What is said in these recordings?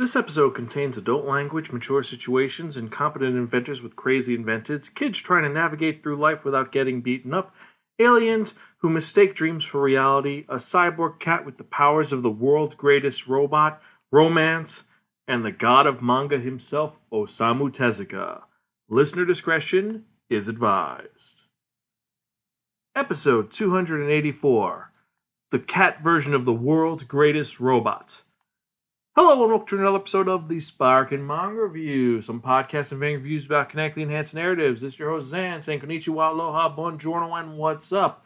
This episode contains adult language, mature situations, incompetent inventors with crazy inventions, kids trying to navigate through life without getting beaten up, aliens who mistake dreams for reality, a cyborg cat with the powers of the world's greatest robot, romance, and the god of manga himself, Osamu Tezuka. Listener discretion is advised. Episode 284 The cat version of the world's greatest robot. Hello and welcome to another episode of the Spark and Manga Review, some podcasts and fan reviews about connecting enhanced narratives. This is your host Zan saying konnichiwa, aloha, buongiorno, and what's up.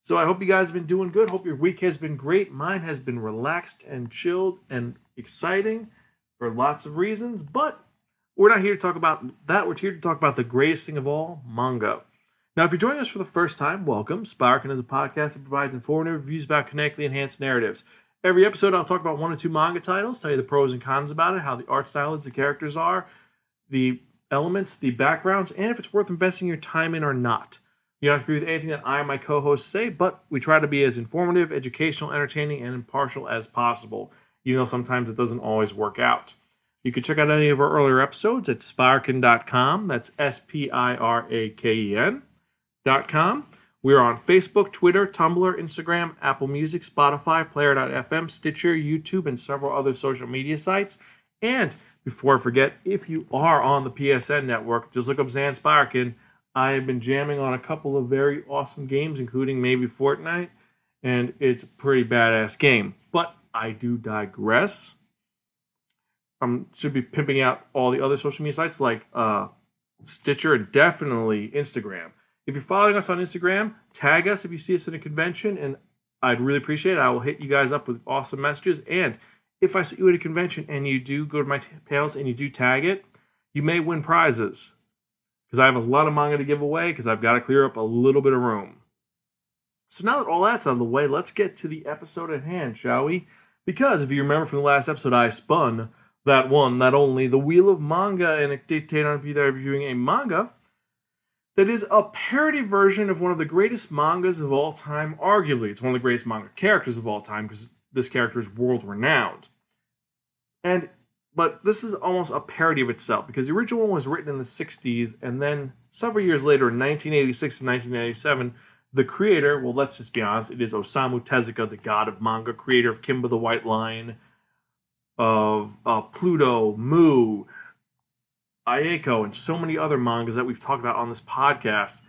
So I hope you guys have been doing good. Hope your week has been great. Mine has been relaxed and chilled and exciting for lots of reasons, but we're not here to talk about that. We're here to talk about the greatest thing of all, manga. Now, if you're joining us for the first time, welcome. Sparkin is a podcast that provides informative reviews about connectly enhanced narratives. Every episode, I'll talk about one or two manga titles, tell you the pros and cons about it, how the art style is, the characters are, the elements, the backgrounds, and if it's worth investing your time in or not. You don't have to agree with anything that I and my co hosts say, but we try to be as informative, educational, entertaining, and impartial as possible, even though sometimes it doesn't always work out. You can check out any of our earlier episodes at spiraken.com. That's S P I R A K E N.com. We're on Facebook, Twitter, Tumblr, Instagram, Apple Music, Spotify, Player.fm, Stitcher, YouTube, and several other social media sites. And before I forget, if you are on the PSN network, just look up Zan Sparkin. I have been jamming on a couple of very awesome games, including maybe Fortnite, and it's a pretty badass game. But I do digress. I should be pimping out all the other social media sites like uh, Stitcher and definitely Instagram. If you're following us on Instagram, tag us if you see us at a convention, and I'd really appreciate it. I will hit you guys up with awesome messages. And if I see you at a convention and you do go to my t- panels and you do tag it, you may win prizes because I have a lot of manga to give away because I've got to clear up a little bit of room. So now that all that's out of the way, let's get to the episode at hand, shall we? Because if you remember from the last episode, I spun that one, not only the Wheel of Manga, and it dictated on be there reviewing a manga that is a parody version of one of the greatest mangas of all time, arguably. It's one of the greatest manga characters of all time because this character is world renowned. And but this is almost a parody of itself because the original one was written in the 60s and then several years later in 1986 and 1997 the creator well let's just be honest it is osamu tezuka the god of manga creator of kimba the white lion of uh, pluto MW Ayako and so many other mangas that we've talked about on this podcast,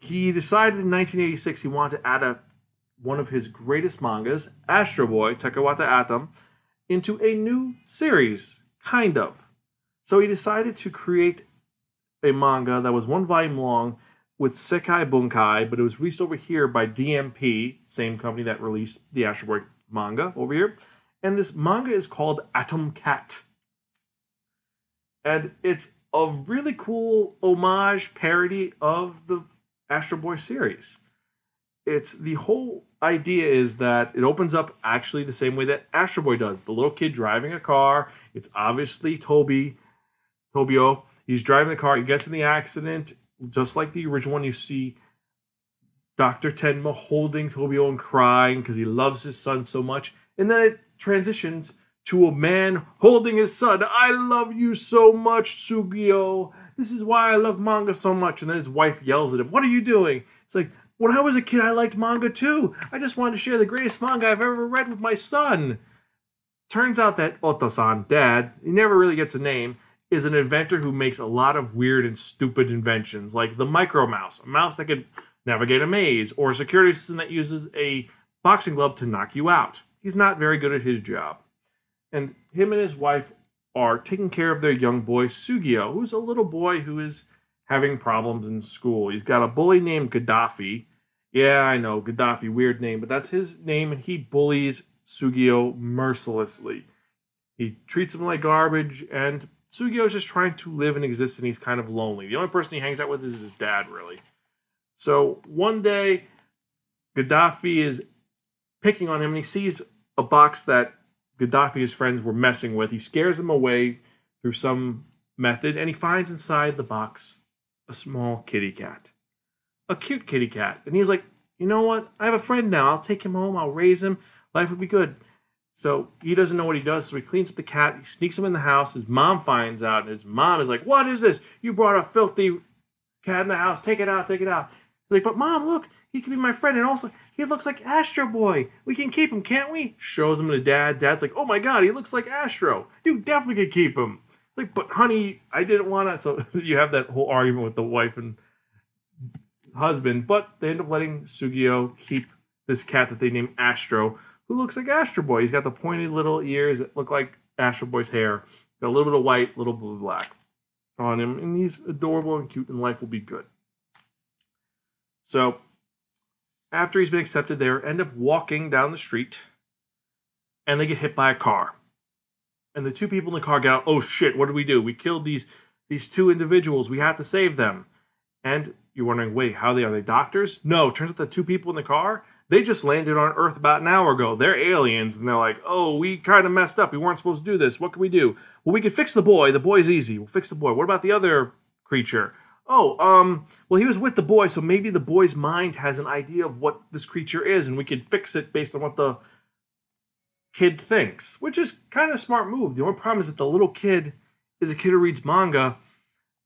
he decided in 1986 he wanted to add a, one of his greatest mangas, Astro Boy, Tetsuwan Atom, into a new series, kind of. So he decided to create a manga that was one volume long with Sekai Bunkai, but it was released over here by DMP, same company that released the Astro Boy manga over here. And this manga is called Atom Cat and it's a really cool homage parody of the Astro Boy series. It's the whole idea is that it opens up actually the same way that Astro Boy does. The little kid driving a car. It's obviously Toby, Tobio. He's driving the car. He gets in the accident, just like the original one. You see Dr. Tenma holding Tobio and crying because he loves his son so much. And then it transitions to a man holding his son. I love you so much, Sugio. This is why I love manga so much. And then his wife yells at him, What are you doing? It's like, When I was a kid, I liked manga too. I just wanted to share the greatest manga I've ever read with my son. Turns out that Otosan, dad, he never really gets a name, is an inventor who makes a lot of weird and stupid inventions, like the micro mouse, a mouse that can navigate a maze, or a security system that uses a boxing glove to knock you out. He's not very good at his job and him and his wife are taking care of their young boy Sugio, who's a little boy who is having problems in school. He's got a bully named Gaddafi. Yeah, I know, Gaddafi, weird name, but that's his name, and he bullies Sugio mercilessly. He treats him like garbage, and Sugio is just trying to live and exist, and he's kind of lonely. The only person he hangs out with is his dad, really. So one day, Gaddafi is picking on him, and he sees a box that Gaddafi's friends were messing with. He scares them away through some method, and he finds inside the box a small kitty cat, a cute kitty cat. And he's like, you know what? I have a friend now. I'll take him home. I'll raise him. Life will be good. So he doesn't know what he does, so he cleans up the cat. He sneaks him in the house. His mom finds out, and his mom is like, "What is this? You brought a filthy cat in the house. Take it out. Take it out." He's like, "But mom, look, he can be my friend, and also he looks like Astro Boy. We can keep him, can't we?" Shows him to dad. Dad's like, "Oh my god, he looks like Astro. You definitely could keep him." It's like, "But honey, I didn't want to." So you have that whole argument with the wife and husband, but they end up letting Sugio keep this cat that they name Astro who looks like Astro Boy. He's got the pointed little ears that look like Astro Boy's hair. Got a little bit of white, a little of black on him, and he's adorable and cute, and life will be good. So, after he's been accepted, there, end up walking down the street, and they get hit by a car. And the two people in the car get out. Oh shit! What did we do? We killed these these two individuals. We have to save them. And you're wondering, wait, how are they? Are they doctors? No. Turns out the two people in the car they just landed on Earth about an hour ago. They're aliens, and they're like, oh, we kind of messed up. We weren't supposed to do this. What can we do? Well, we could fix the boy. The boy's easy. We'll fix the boy. What about the other creature? Oh, um, well, he was with the boy, so maybe the boy's mind has an idea of what this creature is, and we could fix it based on what the kid thinks, which is kind of a smart move. The only problem is that the little kid is a kid who reads manga,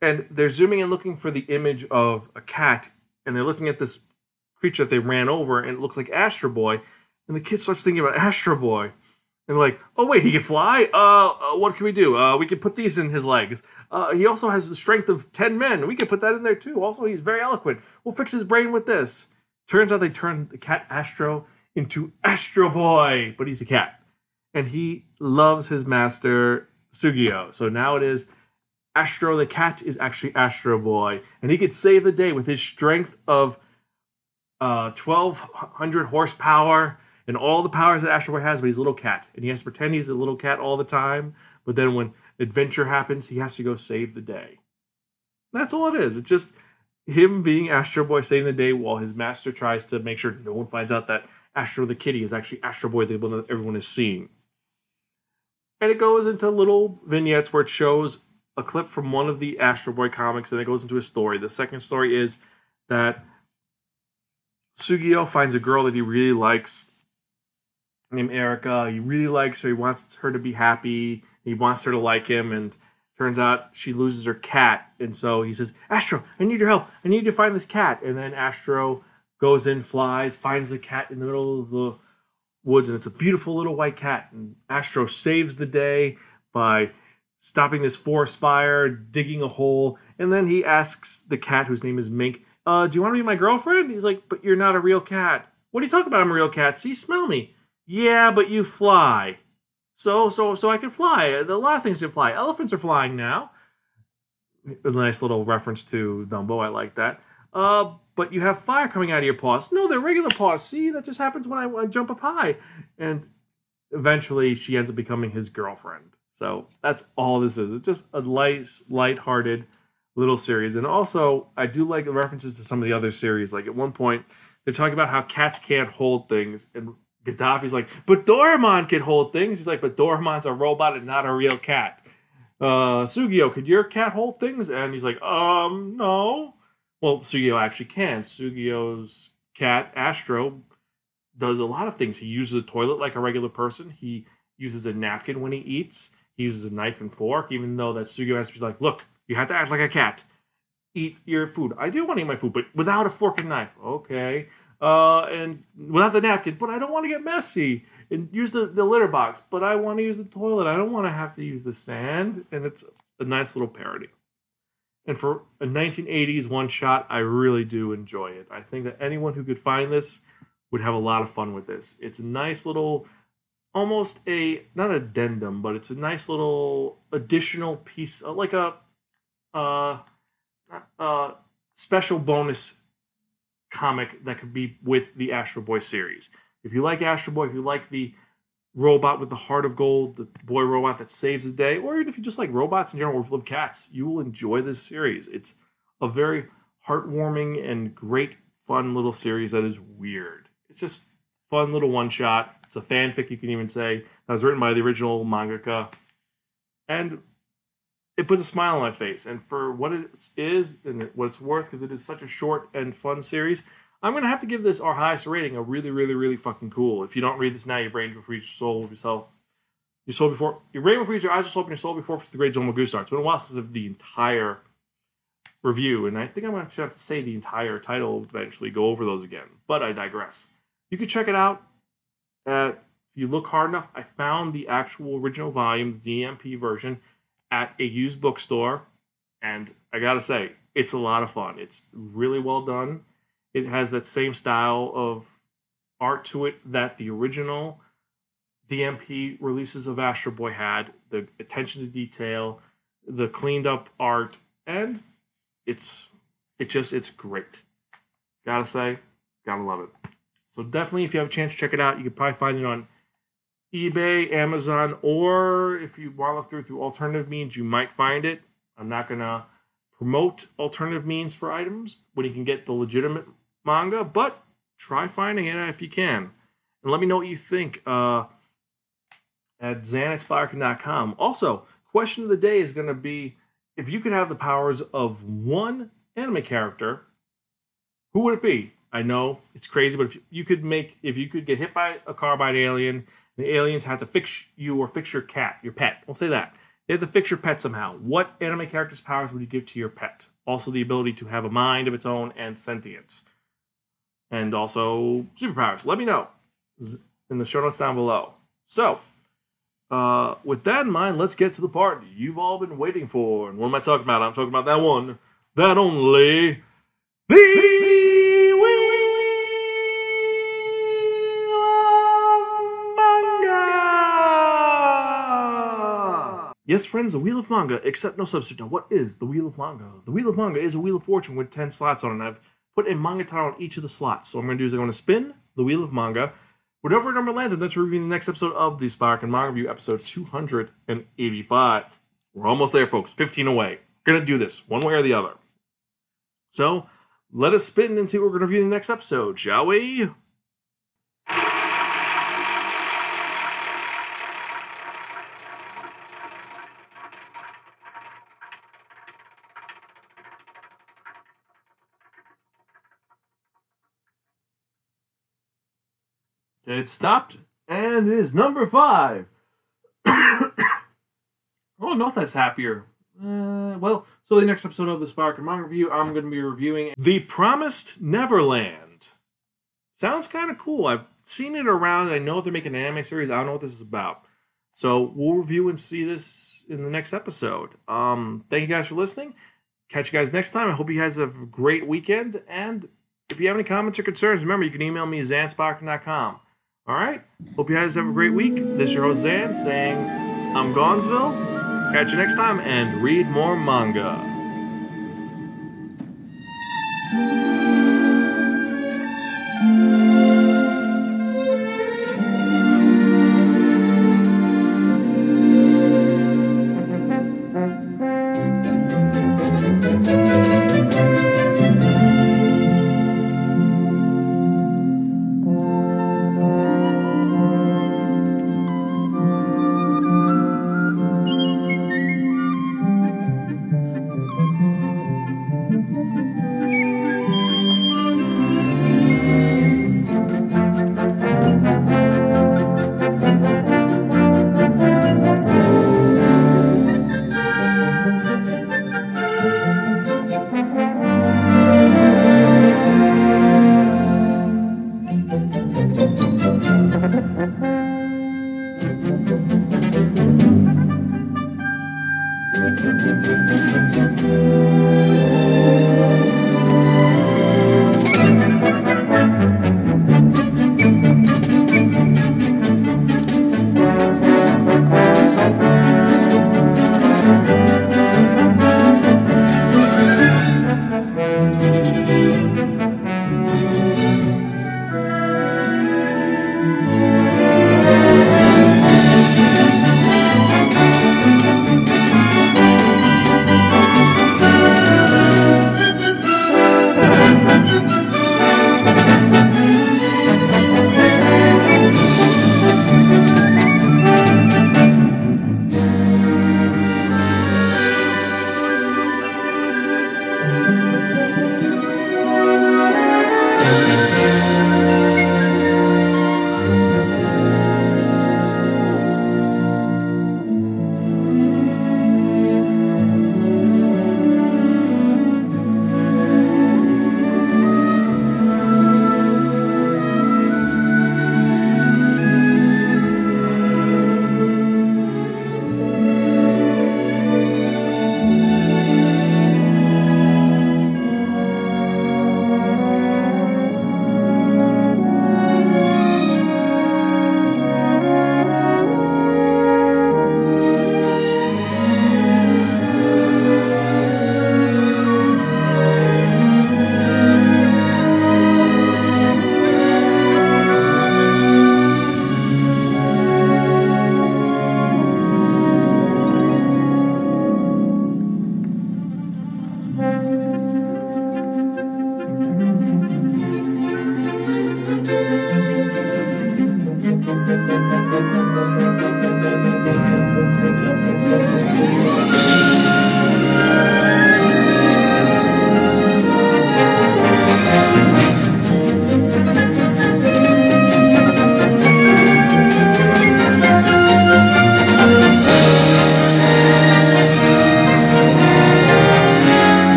and they're zooming in looking for the image of a cat, and they're looking at this creature that they ran over, and it looks like Astro Boy. And the kid starts thinking about Astro Boy. And like, oh wait, he can fly. Uh, uh, what can we do? Uh, we can put these in his legs. Uh, he also has the strength of ten men. We can put that in there too. Also, he's very eloquent. We'll fix his brain with this. Turns out they turned the cat Astro into Astro Boy, but he's a cat, and he loves his master Sugio. So now it is Astro the cat is actually Astro Boy, and he could save the day with his strength of uh, 1200 horsepower and all the powers that Astro Boy has, but he's a little cat. And he has to pretend he's a little cat all the time. But then when adventure happens, he has to go save the day. That's all it is. It's just him being Astro Boy saving the day while his master tries to make sure no one finds out that Astro the kitty is actually Astro Boy, the one that everyone is seeing. And it goes into little vignettes where it shows a clip from one of the Astro Boy comics, and it goes into a story. The second story is that Sugio finds a girl that he really likes named Erica. He really likes her. He wants her to be happy. He wants her to like him. And turns out she loses her cat. And so he says, Astro, I need your help. I need you to find this cat. And then Astro goes in, flies, finds the cat in the middle of the woods. And it's a beautiful little white cat. And Astro saves the day by stopping this forest fire, digging a hole. And then he asks the cat, whose name is Mink, uh, do you want to be my girlfriend? He's like, but you're not a real cat. What are you talking about? I'm a real cat. See, smell me. Yeah, but you fly. So, so, so I can fly. A lot of things can fly. Elephants are flying now. A nice little reference to Dumbo. I like that. Uh, but you have fire coming out of your paws. No, they're regular paws. See, that just happens when I, I jump up high. And eventually, she ends up becoming his girlfriend. So that's all this is. It's just a light, light-hearted little series. And also, I do like the references to some of the other series. Like at one point, they're talking about how cats can't hold things, and Gaddafi's like, "But Doraemon can hold things." He's like, "But Doraemon's a robot and not a real cat." Uh, Sugio, could your cat hold things? And he's like, "Um, no." Well, Sugio actually can. Sugio's cat Astro does a lot of things. He uses a toilet like a regular person. He uses a napkin when he eats. He uses a knife and fork, even though that Sugio has to be like, "Look, you have to act like a cat. Eat your food. I do want to eat my food, but without a fork and knife. Okay. Uh, and without the napkin, but I don't want to get messy. And use the, the litter box, but I want to use the toilet. I don't want to have to use the sand. And it's a nice little parody. And for a 1980s one shot, I really do enjoy it. I think that anyone who could find this would have a lot of fun with this. It's a nice little, almost a, not addendum, but it's a nice little additional piece, like a uh, uh, special bonus comic that could be with the Astro Boy series. If you like Astro Boy, if you like the robot with the heart of gold, the boy robot that saves the day, or even if you just like robots in general or love cats, you will enjoy this series. It's a very heartwarming and great, fun little series that is weird. It's just fun little one shot. It's a fanfic, you can even say, that was written by the original mangaka. And it puts a smile on my face. And for what it is and what it's worth, because it is such a short and fun series, I'm gonna have to give this our highest rating. A really, really, really fucking cool. If you don't read this now, your brain will freeze your soul of yourself. Your soul before your brain will freeze your eyes will open your soul before it's the great Zoma Goose starts. It's been a while since the entire review, and I think I'm gonna have to say the entire title eventually, go over those again. But I digress. You can check it out at if you look hard enough, I found the actual original volume, the DMP version, at a used bookstore, and I gotta say, it's a lot of fun. It's really well done. It has that same style of art to it that the original DMP releases of Astro Boy had. The attention to detail, the cleaned up art, and it's it just it's great. Gotta say, gotta love it. So definitely, if you have a chance to check it out, you can probably find it on eBay, Amazon, or if you want to look through through alternative means, you might find it. I'm not gonna promote alternative means for items when you can get the legitimate manga, but try finding it if you can. And let me know what you think uh, at xanaxbarking.com. Also, question of the day is going to be if you could have the powers of one anime character, who would it be? I know it's crazy, but if you could make, if you could get hit by a car by an alien, the aliens have to fix you or fix your cat, your pet. We'll say that. They have to fix your pet somehow. What anime character's powers would you give to your pet? Also, the ability to have a mind of its own and sentience. And also, superpowers. Let me know in the show notes down below. So, uh, with that in mind, let's get to the part you've all been waiting for. And what am I talking about? I'm talking about that one, that only, the Yes, friends, the Wheel of Manga, except no substitute. Now, what is the Wheel of Manga? The Wheel of Manga is a Wheel of Fortune with 10 slots on it. And I've put a manga title on each of the slots. So, what I'm going to do is I'm going to spin the Wheel of Manga. Whatever number lands, and that's reviewing the next episode of the Spark and Manga Review, episode 285. We're almost there, folks. 15 away. Gonna do this one way or the other. So let us spin and see what we're gonna review in the next episode, shall we? It stopped, and it is number five. I don't know if that's happier. Uh, well, so the next episode of the Spark and Manga Review, I'm going to be reviewing The Promised Neverland. Sounds kind of cool. I've seen it around. I know they're making an anime series. I don't know what this is about. So we'll review and see this in the next episode. Um, thank you guys for listening. Catch you guys next time. I hope you guys have a great weekend. And if you have any comments or concerns, remember you can email me zansparking.com. All right. Hope you guys have a great week. This is your host Zan saying, I'm Gonzville. Catch you next time and read more manga.